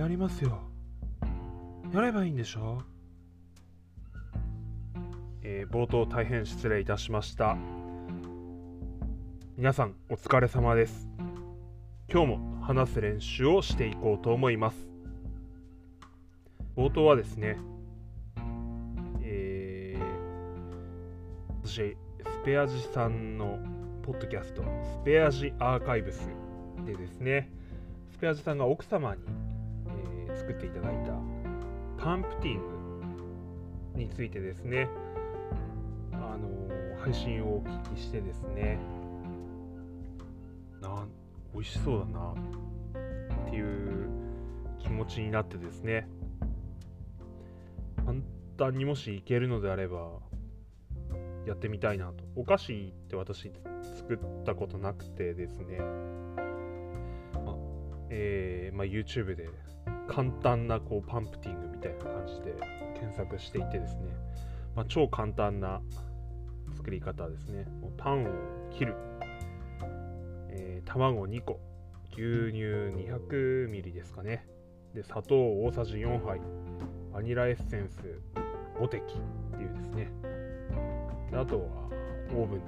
やりますよ。やればいいんでしょ？えー、冒頭大変失礼いたしました。皆さんお疲れ様です。今日も話す練習をしていこうと思います。冒頭はですねえー、私スペアジさんのポッドキャストスペアジアーカイブスでですねスペアジさんが奥様に、作っていただいたパンプティングについてですね。あの、配信をお聞きしてですね。なん美味しそうだな。っていう気持ちになってですね。簡単にもしいけるのであればやってみたいなと。お菓子って私作ったことなくてですね、まえーまあ、YouTube で簡単なこうパンプティングみたいな感じで検索していてですね、まあ、超簡単な作り方ですね。もうパンを切る、えー、卵2個。牛乳 200ml ですかね。で砂糖大さじ4杯。バニラエッセンス。5滴っていうですね。であとはオーブンで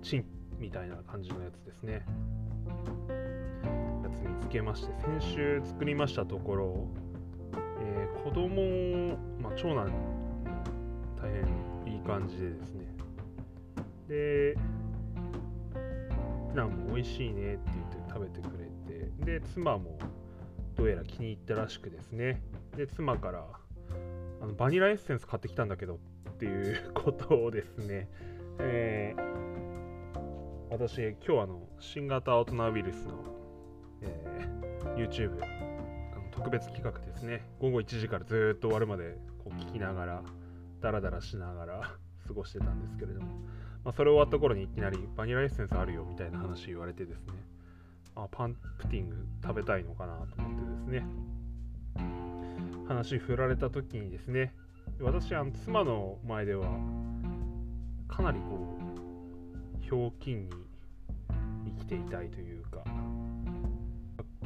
チンみたいな感じのやつですね。やつ見つけまして先週作りましたところ、えー、子供、まあ、長男大変いい感じでですね。でなんも美味しいねって言って食べてくれてで妻もどうやら気に入ったらしくですね。で妻からあのバニラエッセンス買ってきたんだけどっていう ことをですね、えー、私、今日あの新型大人ウイルスの、YouTube あの特別企画ですね、午後1時からずっと終わるまでこう聞きながら、ダラダラしながら過ごしてたんですけれども、まあ、それ終わった頃にいきなりバニラエッセンスあるよみたいな話言われてですね、あパンプティング食べたいのかなと思ってですね、話振られた時にですね、私あの妻の前ではかなりこうひょうきんに生きていたいという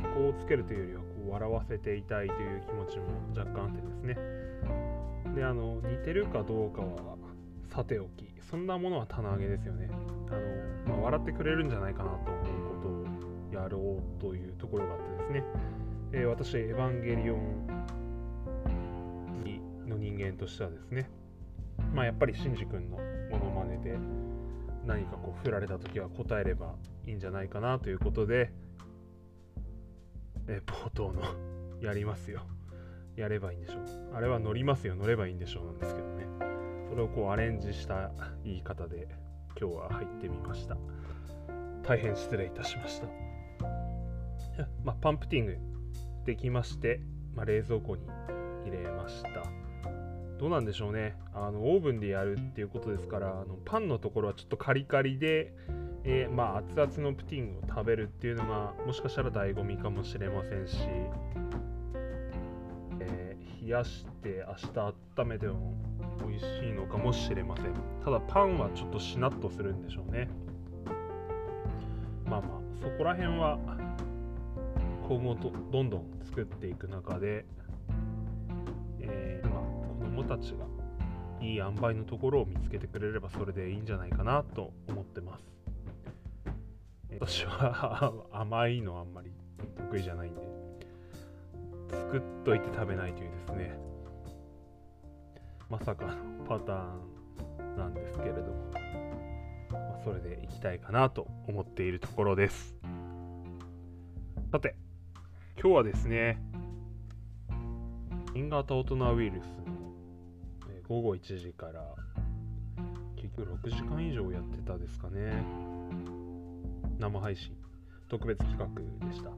か格好をつけるというよりはこう笑わせていたいという気持ちも若干あってですね。であの似てるかどうかはさておきそんなものは棚上げですよね。あの、まあ、笑ってくれるんじゃないかなと思うことをやろうというところがあってですね、えー、私エヴァンゲリオンの人間としてはですねまあやっぱりシンジ君のモノマネで何かこう振られた時は答えればいいんじゃないかなということでえ冒頭の やりますよ。やればいいんでしょ。うあれは乗りますよ。乗ればいいんでしょうなんですけどね。それをこうアレンジした言い方で今日は入ってみました。大変失礼いたしました。まあ、パンプティングできまして、まあ、冷蔵庫に入れました。どうなんでしょうね。あのオーブンでやるっていうことですからあのパンのところはちょっとカリカリで、えー、まあ、熱々のプティングを食べるっていうのがもしかしたら醍醐味かもしれませんし、えー、冷やして明日温めても美味しいのかもしれません。ただパンはちょっとしなっとするんでしょうね。まあまあそこら辺は今後とどんどん作っていく中で、えーたちがいい塩梅のところを見つけてくれればそれでいいんじゃないかなと思ってます。私は 甘いのあんまり得意じゃないんで。作っといて食べないというですね。まさかのパターンなんですけれども、まあ、それでいきたいかなと思っているところです。さて今日はですね新型大人ウイルス午後1時から結局6時間以上やってたですかね。生配信。特別企画でした、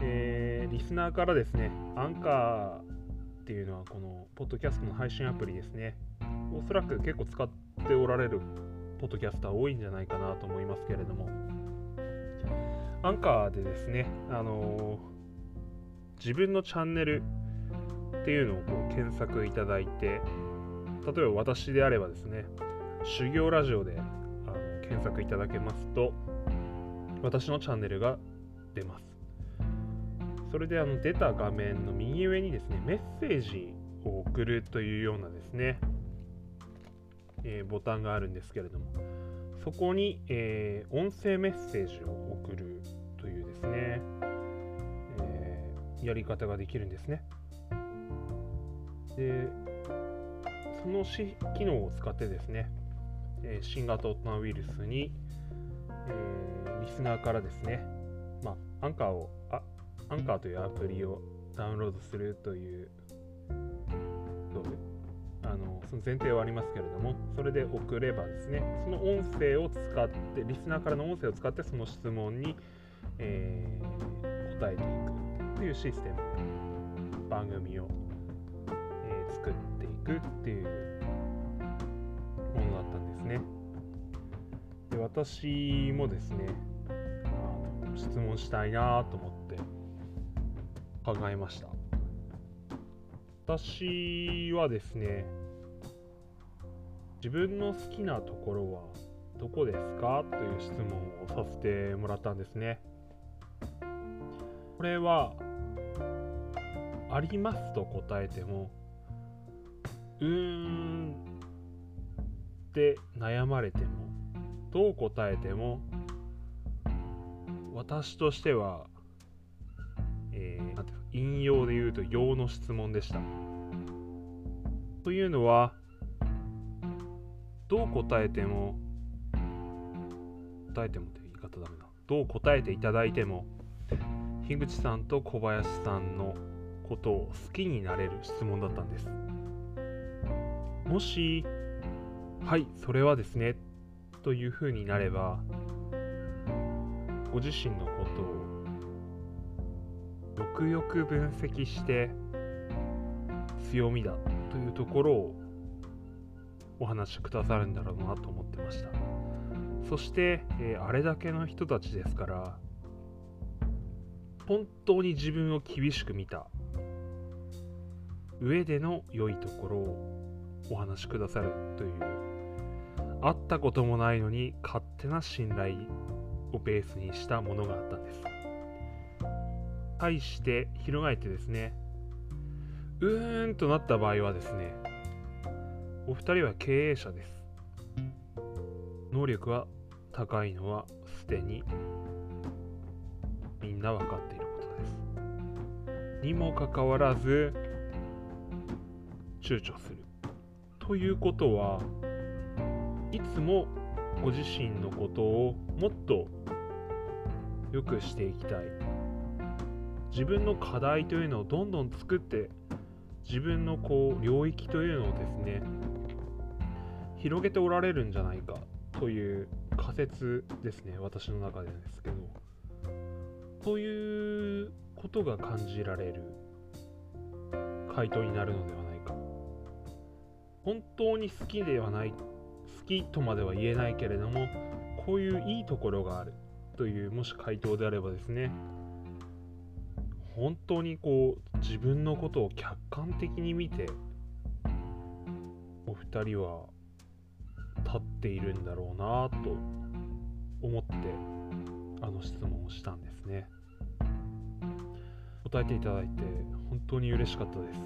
えー、リスナーからですねアンカーっていうのはこのポッドキャストの配信アプリですね。おそらく結構使っておられるポッドキャスター多いんじゃないかなと思いますけれども。アンカーでですねあのー、自分のチャンネルっていうのをこう検索いただいて例えば私であればですね、修行ラジオであの検索いただけますと、私のチャンネルが出ます。それであの出た画面の右上にですねメッセージを送るというようなですね、えー、ボタンがあるんですけれどもそこに、えー、音声メッセージを送るというですね、えー、やり方ができるんですねでその機能を使ってですね、え新型コロナウイルスに、えリスナーからですね、まあ、アンカーをあアンカーというアプリをダウンロードするというあのその前提はありますけれどもそれで送ればですねその音声を使ってリスナーからの音声を使ってその質問に、えー、答えていくというシステム番組を、えー、作っていくっていうものだったんですね。で私もですねあ質問したいなと思って考えました。私はですね自分の好きなところはどこですか？という質問をさせてもらったんですね。これはありますと答えてもうーん。って悩まれてもどう答えても私としてはえー、なんていう引用で言うと用の質問でした。というのはどう答えても答えてもって言い方ダメだ。どう答えていただいても樋口さんと小林さんのことを好きになれる質問だったんです。もしはいそれはですねというふうになればご自身のことをよくよく分析して強みだというところをお話しくださるんだろうなと思ってました。そして、えー、あれだけの人たちですから本当に自分を厳しく見た上での良いところをお話しくださるという。会ったこともないのに勝手な信頼をベースにしたものがあったんです。対して翻ってですねうーんとなった場合はですねお二人は経営者です。能力は高いのはすでにみんな分かっていることです。にもかかわらず躊躇する。ということはいつもご自身のことをもっと良くしていきたい。自分の課題というのをどんどん作って自分のこう領域というのをですね広げておられるんじゃないかという仮説ですね私の中でですけど。ということが感じられる回答になるのではないか本当に好きではない好きとまでは言えないけれどもこういういいところがあるというもし回答であればですね本当にこう自分のことを客観的に見てお二人は立っているんだろうなと思ってあの質問をしたんですね。答えていただいて本当に嬉しかったです。し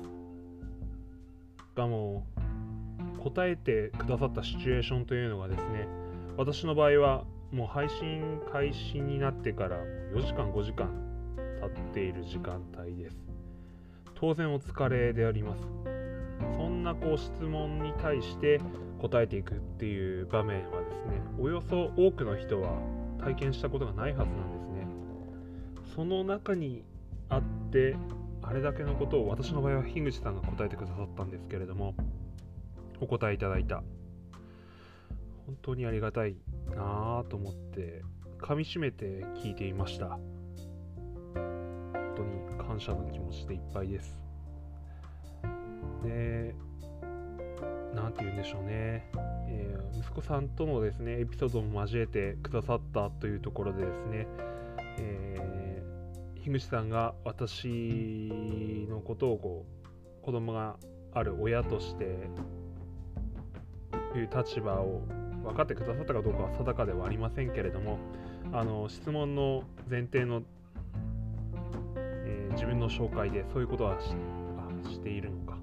かも。答えてくださったシチュエーションというのがですね私の場合はもう配信開始になってから4時間5時間経っている時間帯です。当然お疲れであります。そんなこう質問に対して答えていくっていう場面はですねおよそ多くの人は体験したことがないはずなんですね。その中にあってあれだけのことを私の場合は樋口さんが答えてくださったんですけれどもお答えいただいた。本当にありがたいなぁと思って噛みしめて聞いていました。本当に感謝の気持ちでいっぱいです。で、なんて言うんでしょうね、えー、息子さんとのですね、エピソードも交えてくださったというところでですね、えー、樋口さんが私のことをこう、子供がある親としていう立場を分かってくださったかどうかは定かではありませんけれどもあの質問の前提のえ自分の紹介でそういうことはしあしているのか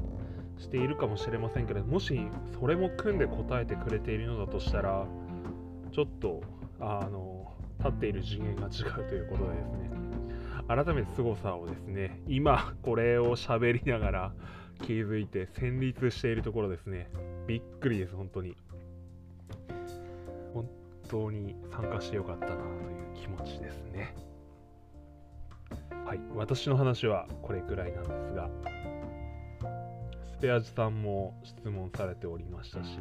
しているかもしれませんけれどもしそれも組んで答えてくれているのだとしたらちょっとあの立っている次元が違うということでですね。改めて凄さをですね今これを喋りながら気づいて戦慄しているところですね。びっくりです本当に。本当に参加してよかったなという気持ちですね。はい私の話はこれくらいなんですがスペアジさんも質問されておりましたし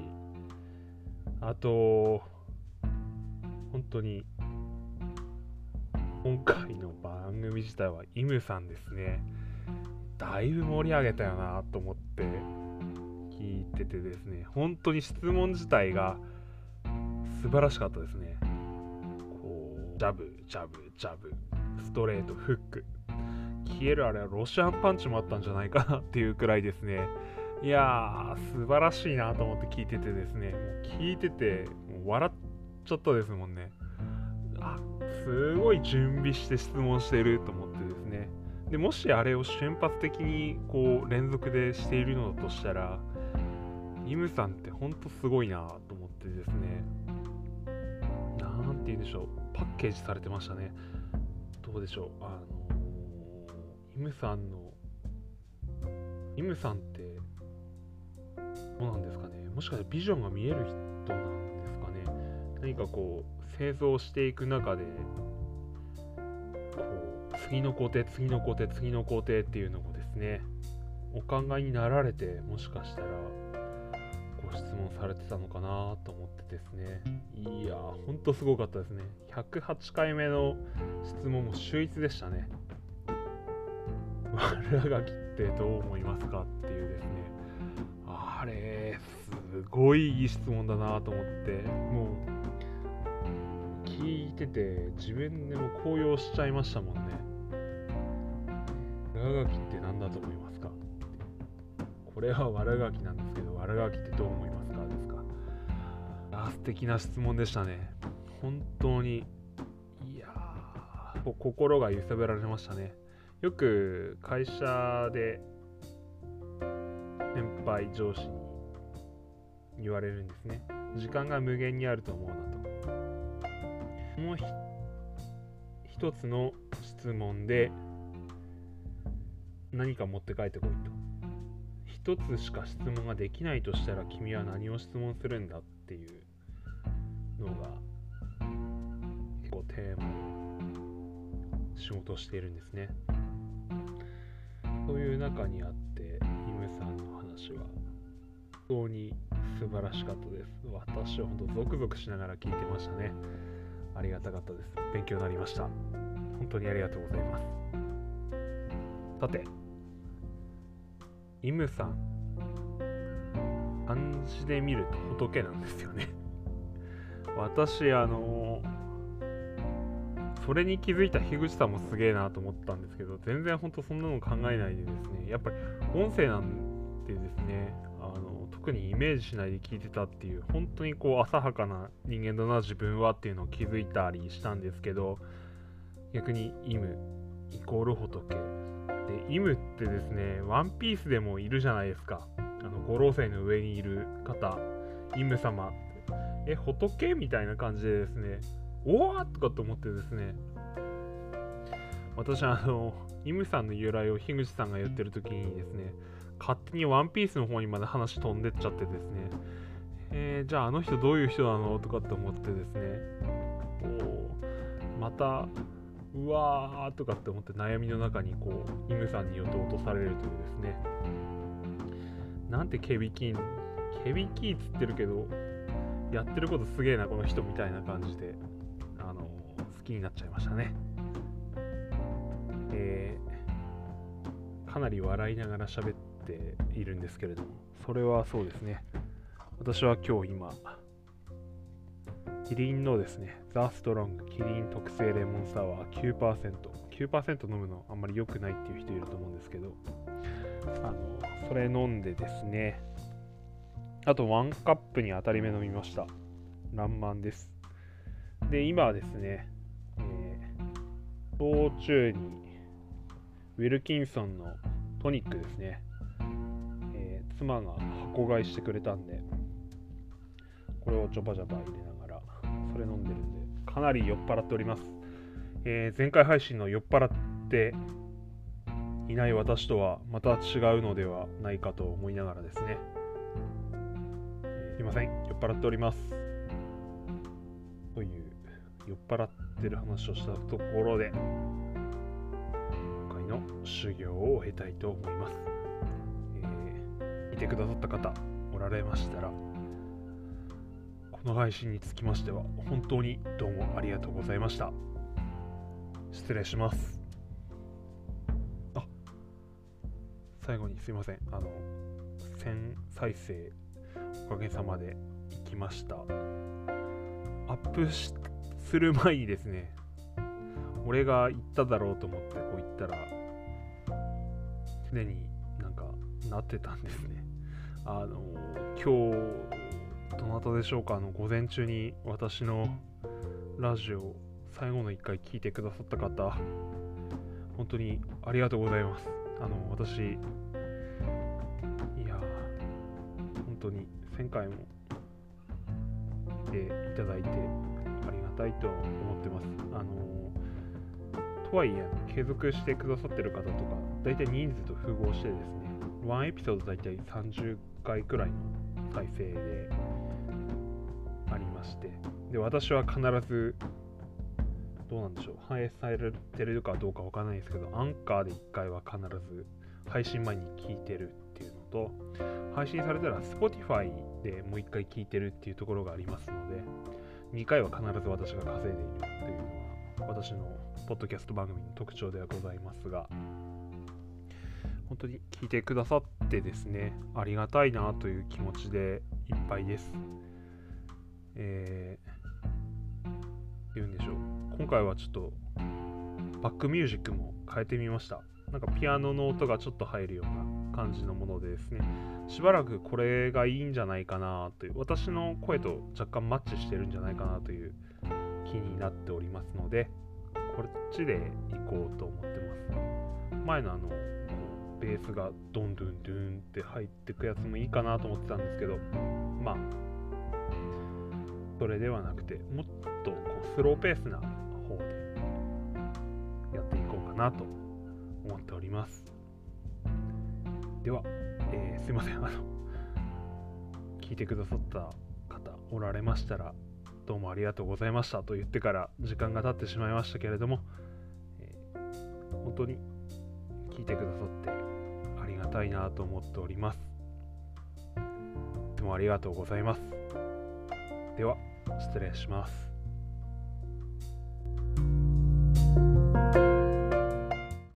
あと本当に今回の番組自体はイムさんですね。だいぶ盛り上げたよなと思っててですね本当に質問自体が素晴らしかったですね。こうジャブジャブジャブストレートフック。消えるあれはロシアンパンチもあったんじゃないかなっていうくらいですね。いやー素晴らしいなと思って聞いててですね。もう聞いててもう笑っちゃったですもんね。あすごい準備して質問してると思ってですね。でもしあれを瞬発的にこう連続でしているのだとしたらイムさんってほんとすごいなと思ってですね。なんて言うんでしょう。パッケージされてましたね。どうでしょう。あのイムさんのイムさんってどうなんですかね。もしかしてビジョンが見える人なんですかね。何かこう製造していく中でこう次の工程次の工程次の工程っていうのをですねお考えになられてもしかしたら問されてたのかなと思ってですね。いやほんとすごかったですね。108回目の質問も秀逸でしたね。悪あがきってどう思いますかっていうですね。あれすごいいい質問だなと思って。もう聞いてて自分でも高揚しちゃいましたもんね。悪あがきって何だと思いますかこれは悪あがきなんですけど悪あがきってどう思いますあ素敵な質問でしたね。本当に。いや心が揺さぶられましたね。よく会社で先輩上司に言われるんですね。時間が無限にあると思うなと。もう一つの質問で何か持って帰ってこいと。一つしか質問ができないとしたら君は何を質問するんだっていう。のが結構テーマ仕事をしているんですね。そういう中にあってイムさんの話は本当に素晴らしかったです。私は本当ゾクゾクしながら聞いてましたね。ありがたかったです。勉強になりました。本当にありがとうございます。さてイムさん。漢字で見ると仏なんですよね。私あのそれに気づいた樋口さんもすげえなと思ったんですけど全然ほんとそんなの考えないでですねやっぱり音声なんでですねあの特にイメージしないで聞いてたっていう本当にこう浅はかな人間だな自分はっていうのを気づいたりしたんですけど逆にイムイコール仏でイムってですねワンピースでもいるじゃないですか。あの五老星の上にいる方イム様。え仏？みたいな感じでですねおわとかと思ってですね私あのイムさんの由来を樋口さんが言ってる時にですね勝手にワンピースの方にまで話飛んでっちゃってですねえー、じゃああの人どういう人なのとかって思ってですねおまたうわーとかって思って悩みの中にこうイムさんによって落とされるというですね。なんてケビキンケビキーっつってるけどやってることすげえなこの人みたいな感じで。あの好きになっちゃいましたね。えー、かなり笑いながら喋っているんですけれどもそれはそうですね。私は今日今キリンのですね、ザ・ストロングキリン特製レモンサワー9%。9%飲むのあんまり良くないっていう人いると思うんですけど、あの、それ飲んでですね、あとワンカップに当たり目飲みました。ランマンです。で、今はですね、えー、焼酎にウィルキンソンのトニックですね、えー、妻が箱買いしてくれたんでこれをジョバジョバ入れながらそれ飲んでるんでかなり酔っ払っております、えー、前回配信の酔っ払っていない私とはまた違うのではないかと思いながらですねすいません。酔っ払っております。という酔っ払ってる話をしたところで今回の修行を終えたいと思います、えー、いてくださった方おられましたらこの配信につきましては本当にどうもありがとうございました。失礼します。あ最後にすいません。あの1000再生おかげさまで行きました。アップする前にですね俺が言っただろうと思ってこう言ったらすでになんかなってたんですね。あの今日どなたでしょうか？あの午前中に私のラジオ最後の1回聞いてくださった方本当にありがとうございます。あの私先回もていただいてありがたいと思ってます。あのとはいえ、継続してくださってる方とか、大体人数と符合してですね、1エピソード大体30回くらいの再生でありまして、で、私は必ず、どうなんでしょう、反映されてるかどうかわからないですけど、アンカーで1回は必ず配信前に聞いてると、配信されたら Spotify でもう1回聞いてるっていうところがありますので、2回は必ず私が稼いでいるというのは私のポッドキャスト番組の特徴ではございますが本当に聞いてくださってですねありがたいなという気持ちでいっぱいです。えー、言うんでしょう。今回はちょっとバックミュージックも変えてみました。なんかピアノの音がちょっと入るような感じのものでですね。しばらくこれがいいんじゃないかなという私の声と若干マッチしてるんじゃないかなという気になっておりますのでこっちで行こうと思ってます。前のあのベースがドンドゥンドゥンって入ってくやつもいいかなと思ってたんですけどまあそれではなくてもっとこうスローペースな方でやっていこうかなと思っております。ではえー、すいません、あの、聞いてくださった方おられましたら、どうもありがとうございましたと言ってから時間が経ってしまいましたけれども、えー、本当に聞いてくださってありがたいなと思っております。どうもありがとうございます。では、失礼します。